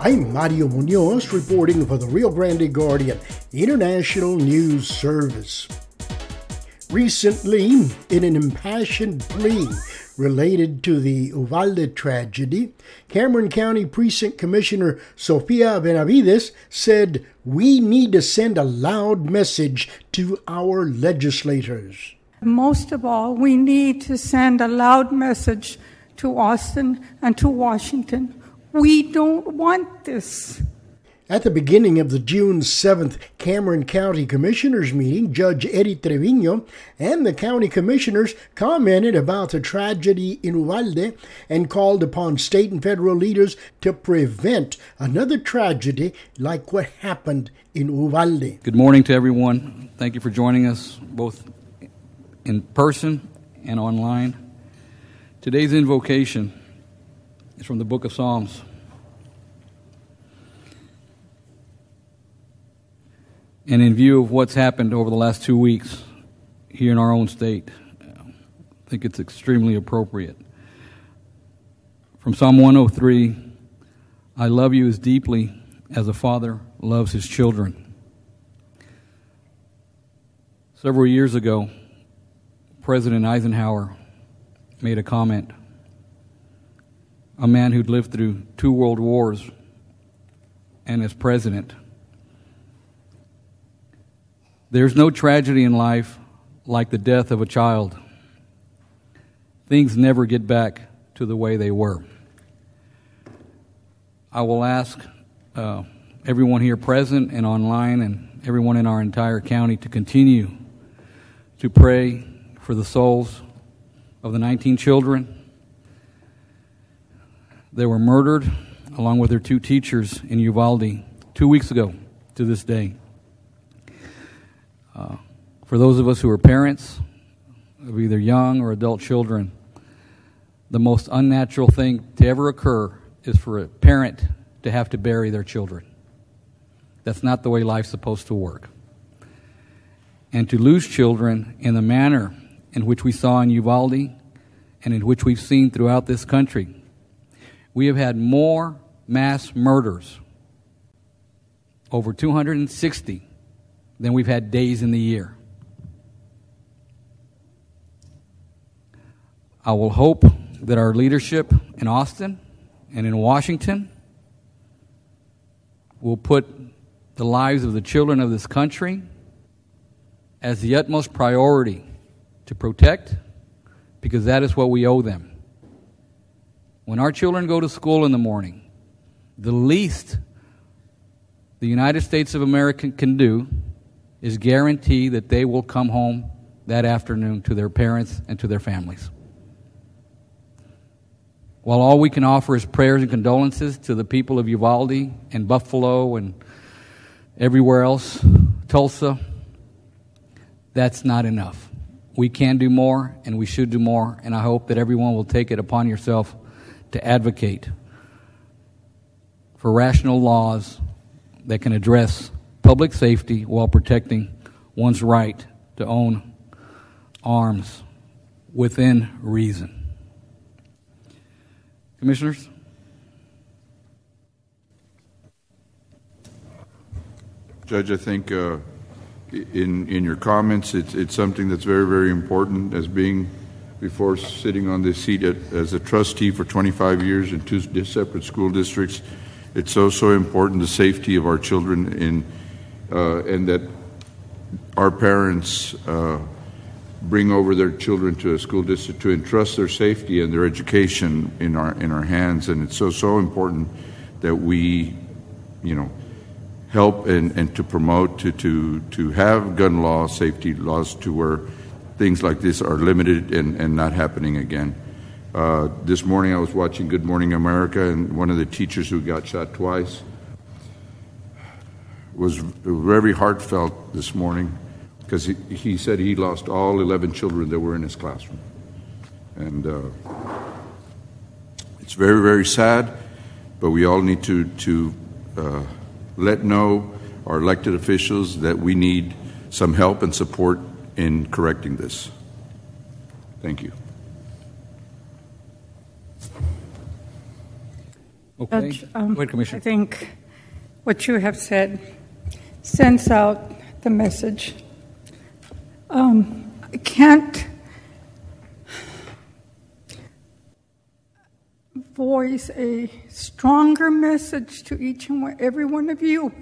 I'm Mario Munoz reporting for the Rio Grande Guardian International News Service. Recently, in an impassioned plea related to the Uvalde tragedy, Cameron County Precinct Commissioner Sofia Benavides said, We need to send a loud message to our legislators. Most of all, we need to send a loud message to Austin and to Washington. We don't want this. At the beginning of the June 7th Cameron County Commissioners meeting, Judge Eddie Trevino and the county commissioners commented about the tragedy in Uvalde and called upon state and federal leaders to prevent another tragedy like what happened in Uvalde. Good morning to everyone. Thank you for joining us both in person and online. Today's invocation is from the book of Psalms. And in view of what's happened over the last two weeks here in our own state, I think it's extremely appropriate. From Psalm 103 I love you as deeply as a father loves his children. Several years ago, President Eisenhower made a comment. A man who'd lived through two world wars and as president. There's no tragedy in life like the death of a child. Things never get back to the way they were. I will ask uh, everyone here present and online and everyone in our entire county to continue to pray for the souls of the 19 children. They were murdered along with their two teachers in Uvalde two weeks ago to this day. Uh, for those of us who are parents of either young or adult children, the most unnatural thing to ever occur is for a parent to have to bury their children. That's not the way life's supposed to work. And to lose children in the manner in which we saw in Uvalde and in which we've seen throughout this country. We have had more mass murders, over 260, than we've had days in the year. I will hope that our leadership in Austin and in Washington will put the lives of the children of this country as the utmost priority to protect because that is what we owe them. When our children go to school in the morning, the least the United States of America can do is guarantee that they will come home that afternoon to their parents and to their families. While all we can offer is prayers and condolences to the people of Uvalde and Buffalo and everywhere else, Tulsa, that's not enough we can do more and we should do more, and I hope that everyone will take it upon yourself to advocate for rational laws that can address public safety while protecting one's right to own arms within reason. Commissioners? Judge, I think uh, in in your comments. It's it's something that's very very important as being before sitting on this seat at, as a trustee for 25 years in two separate school districts. It's so so important the safety of our children in uh, and that our parents. Uh, bring over their children to a school district to entrust their safety and their education in our in our hands and it's so so important that we you know help and, and to promote to, to, to have gun laws, safety laws to where things like this are limited and, and not happening again. Uh, this morning I was watching Good Morning America, and one of the teachers who got shot twice was very heartfelt this morning because he, he said he lost all 11 children that were in his classroom. And uh, it's very, very sad, but we all need to, to uh, let know our elected officials that we need some help and support in correcting this. Thank you. Okay. Judge, um, Go ahead, Commissioner. I think what you have said sends out the message. Um, I can't voice a stronger message to each and every one of you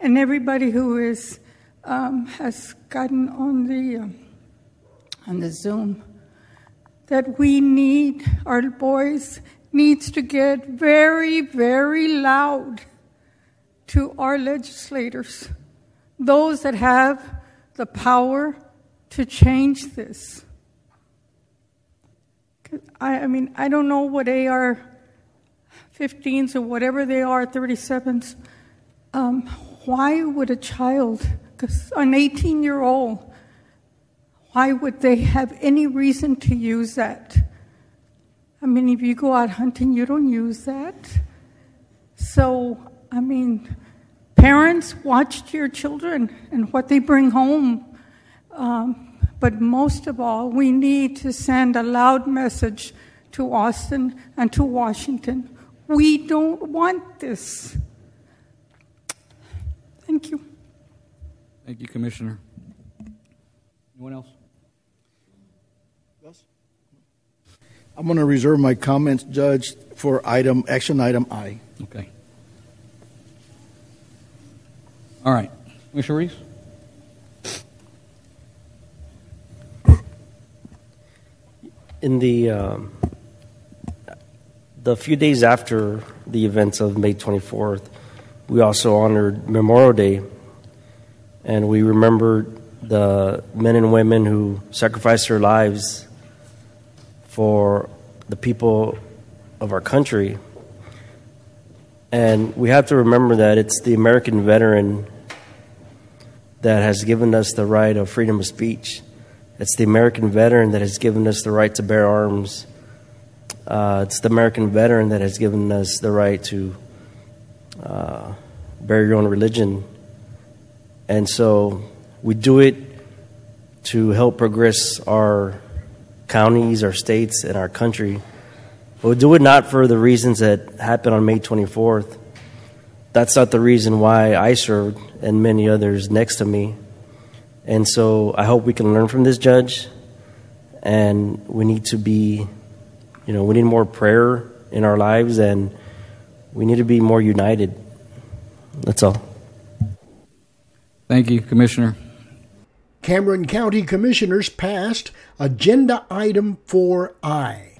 and everybody who is um, has gotten on the um, on the Zoom that we need our voice needs to get very very loud to our legislators those that have the power to change this. I, I mean I don't know what AR 15s or whatever they are 37s um, why would a child 'cause an 18 year old why would they have any reason to use that? I mean, if you go out hunting, you don't use that. So, I mean, parents watch your children and what they bring home. Um, but most of all, we need to send a loud message to Austin and to Washington. We don't want this. Thank you. Thank you, Commissioner. Anyone else? I'm going to reserve my comments, Judge, for item, action item I. Okay. All right. Commissioner Ruiz? In the um, the few days after the events of May 24th, we also honored Memorial Day, and we remember the men and women who sacrificed their lives for the people of our country. And we have to remember that it's the American veteran that has given us the right of freedom of speech. It's the American veteran that has given us the right to bear arms. Uh, it's the American veteran that has given us the right to uh, bear your own religion. And so we do it to help progress our counties, our states, and our country. But we do it not for the reasons that happened on May 24th. That's not the reason why I served and many others next to me. And so I hope we can learn from this judge. And we need to be, you know, we need more prayer in our lives and we need to be more united. That's all. Thank you, Commissioner. Cameron County Commissioners passed Agenda Item 4I.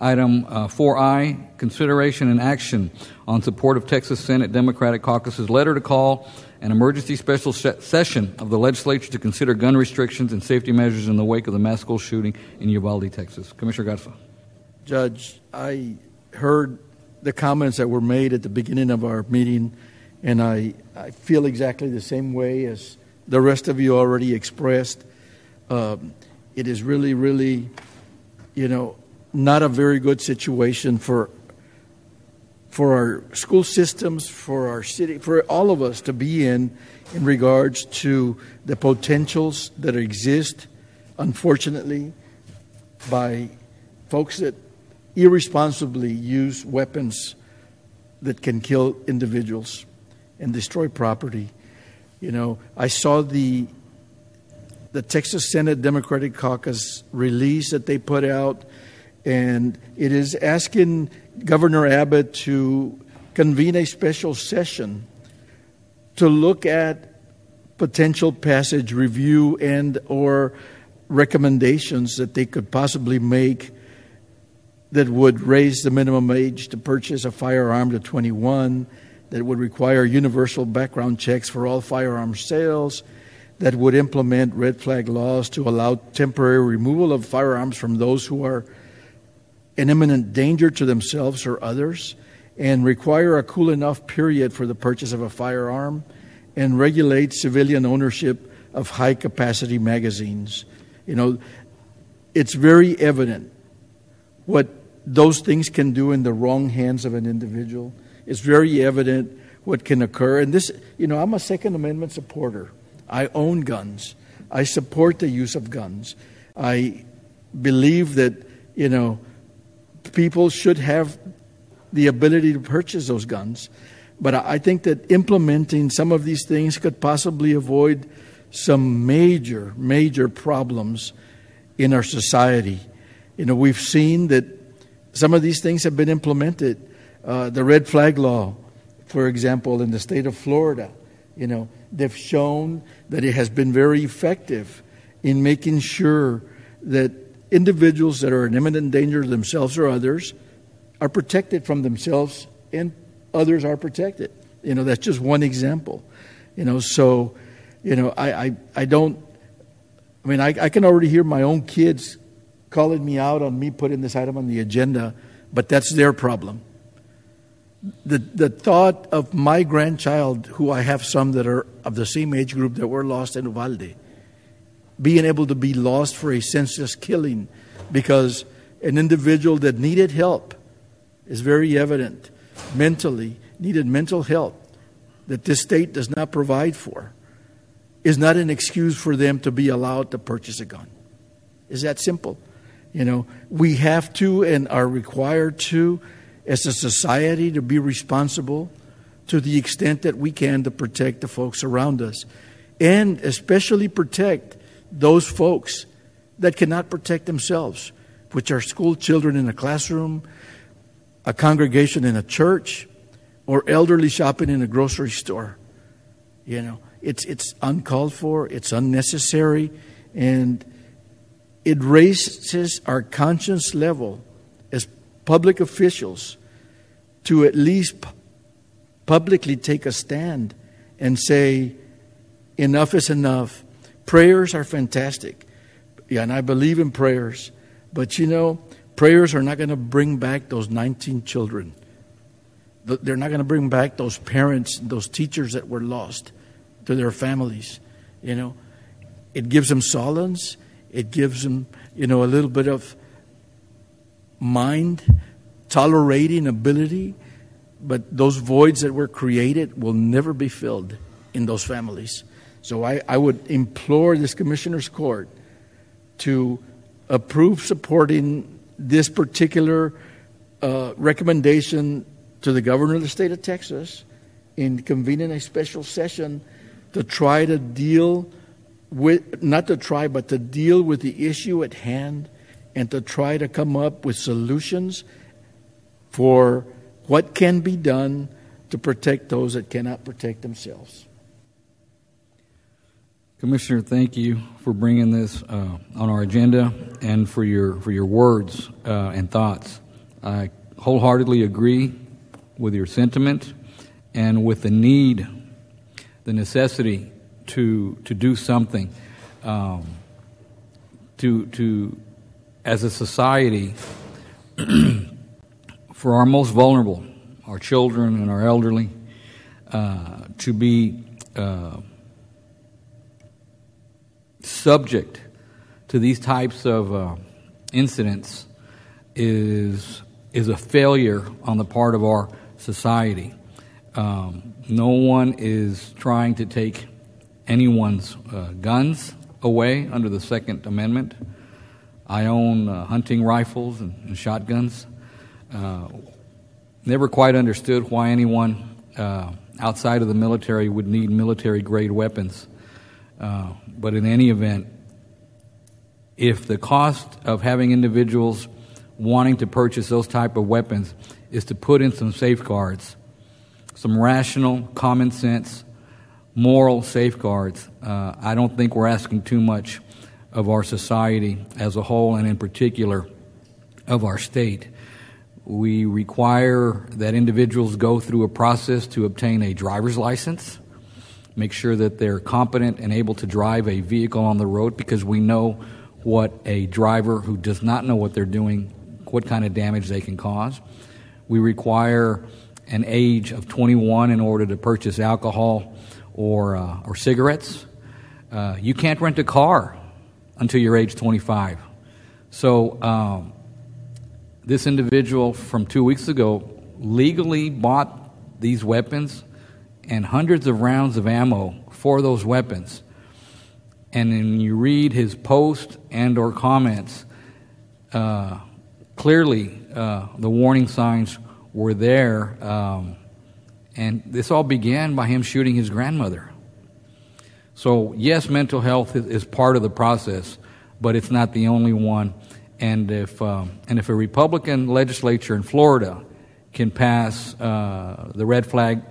Item uh, 4I, consideration and action on support of Texas Senate Democratic Caucus's letter to call an emergency special se- session of the legislature to consider gun restrictions and safety measures in the wake of the mass school shooting in Uvalde, Texas. Commissioner Garza. Judge, I heard the comments that were made at the beginning of our meeting, and I, I feel exactly the same way as the rest of you already expressed. Um, it is really, really, you know, not a very good situation for for our school systems, for our city, for all of us to be in in regards to the potentials that exist, unfortunately, by folks that irresponsibly use weapons that can kill individuals and destroy property. You know, I saw the the Texas Senate Democratic Caucus release that they put out, and it is asking Governor Abbott to convene a special session to look at potential passage review and or recommendations that they could possibly make that would raise the minimum age to purchase a firearm to 21 that would require universal background checks for all firearm sales that would implement red flag laws to allow temporary removal of firearms from those who are an imminent danger to themselves or others and require a cooling off period for the purchase of a firearm and regulate civilian ownership of high capacity magazines. You know, it's very evident what those things can do in the wrong hands of an individual. It's very evident what can occur. And this, you know, I'm a Second Amendment supporter. I own guns. I support the use of guns. I believe that, you know, people should have the ability to purchase those guns. But I think that implementing some of these things could possibly avoid some major, major problems in our society. You know, we've seen that some of these things have been implemented. Uh, the red flag law, for example, in the state of Florida, you know, they've shown that it has been very effective in making sure that individuals that are in imminent danger to themselves or others are protected from themselves and others are protected. You know, that's just one example. You know, so, you know, I, I, I don't, I mean, I, I can already hear my own kids calling me out on me putting this item on the agenda, but that's their problem. The, the thought of my grandchild, who I have some that are of the same age group that were lost in Uvalde, being able to be lost for a senseless killing because an individual that needed help is very evident mentally, needed mental help that this state does not provide for, is not an excuse for them to be allowed to purchase a gun. Is that simple? You know, we have to and are required to, as a society, to be responsible to the extent that we can to protect the folks around us and especially protect those folks that cannot protect themselves, which are school children in a classroom, a congregation in a church, or elderly shopping in a grocery store. You know, it's, it's uncalled for, it's unnecessary, and it raises our conscience level public officials to at least publicly take a stand and say, enough is enough. Prayers are fantastic. Yeah, and I believe in prayers. But you know, prayers are not going to bring back those 19 children. They're not going to bring back those parents, those teachers that were lost to their families. You know, it gives them solace. It gives them, you know, a little bit of mind tolerating ability. But those voids that were created will never be filled in those families. So I, I would implore this commissioner's court to approve supporting this particular uh, recommendation to the governor of the state of Texas in convening a special session to try to deal with, not to try, but to deal with the issue at hand and to try to come up with solutions for what can be done to protect those that cannot protect themselves. Commissioner, thank you for bringing this uh, on our agenda and for your for your words uh, and thoughts. I wholeheartedly agree with your sentiment and with the need, the necessity to to do something um, to to as a society for our most vulnerable, our children and our elderly, uh, to be uh, subject to these types of uh, incidents is is a failure on the part of our society. Um, no one is trying to take anyone's uh, guns away under the Second Amendment. I own uh, hunting rifles and, and shotguns. Uh, never quite understood why anyone uh, outside of the military would need military grade weapons. Uh, but in any event, if the cost of having individuals wanting to purchase those type of weapons is to put in some safeguards, some rational, common sense, moral safeguards, uh, I don't think we're asking too much of our society as a whole, and in particular of our state. We require that individuals go through a process to obtain a driver's license make sure that they're competent and able to drive a vehicle on the road because we know what a driver who does not know what they're doing, what kind of damage they can cause. We require an age of 21 in order to purchase alcohol or, uh, or cigarettes. Uh, you can't rent a car until you're age 25. So, um, this individual from two weeks ago legally bought these weapons and hundreds of rounds of ammo for those weapons. And then you read his post and or comments, uh, clearly uh, the warning signs were there, um, and this all began by him shooting his grandmother. So, yes, mental health is, is part of the process, but it's not the only one. And if, um, and if a Republican legislature in Florida can pass uh, the red flag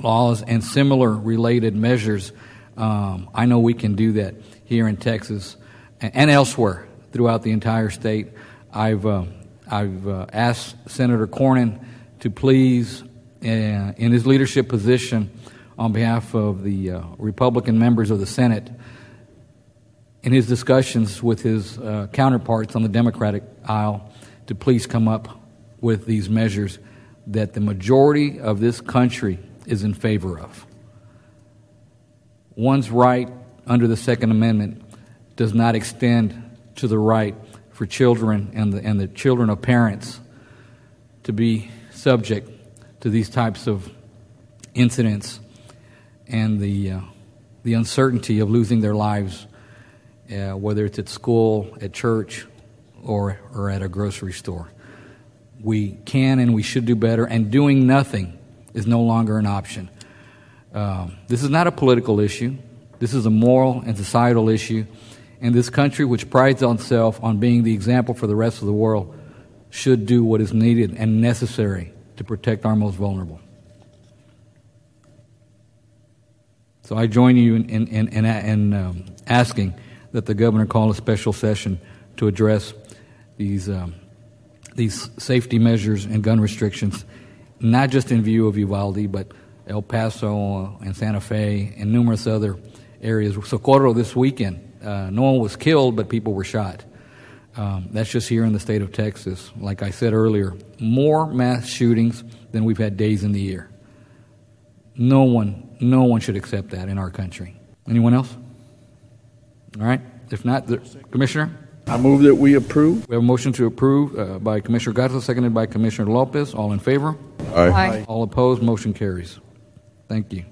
laws and similar related measures, um, I know we can do that here in Texas and, elsewhere throughout the entire state. I've, uh, I've uh, asked Senator Cornyn to please, uh, in his leadership position, on behalf of the uh, Republican members of the Senate, in his discussions with his uh, counterparts on the Democratic aisle, to please come up with these measures that the majority of this country is in favor of. One's right under the Second Amendment does not extend to the right for children and the, and the children of parents to be subject to these types of incidents and the, uh, the uncertainty of losing their lives, uh, whether it's at school, at church, or, or at a grocery store. We can and we should do better, and doing nothing is no longer an option. Um, this is not a political issue. This is a moral and societal issue. And this country, which prides itself on being the example for the rest of the world, should do what is needed and necessary to protect our most vulnerable. So I join you in, in, in, in, in um, asking that the governor call a special session to address these, um, these safety measures and gun restrictions, not just in view of Uvalde, but El Paso and Santa Fe and numerous other areas. Socorro this weekend, uh, no one was killed, but people were shot. Um, that's just here in the state of Texas. Like I said earlier, more mass shootings than we've had days in the year. No one, no one should accept that in our country. Anyone else? All right. If not, the, Commissioner. I move that we approve. We have a motion to approve uh, by Commissioner Garza, seconded by Commissioner Lopez. All in favor? Aye. All opposed? Motion carries. Thank you.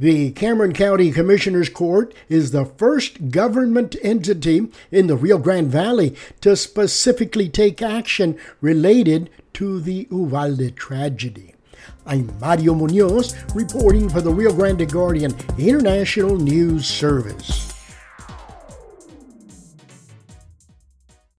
The Cameron County Commissioners Court is the first government entity in the Rio Grande Valley to specifically take action related to the Uvalde tragedy. I'm Mario Munoz reporting for the Rio Grande Guardian International News Service.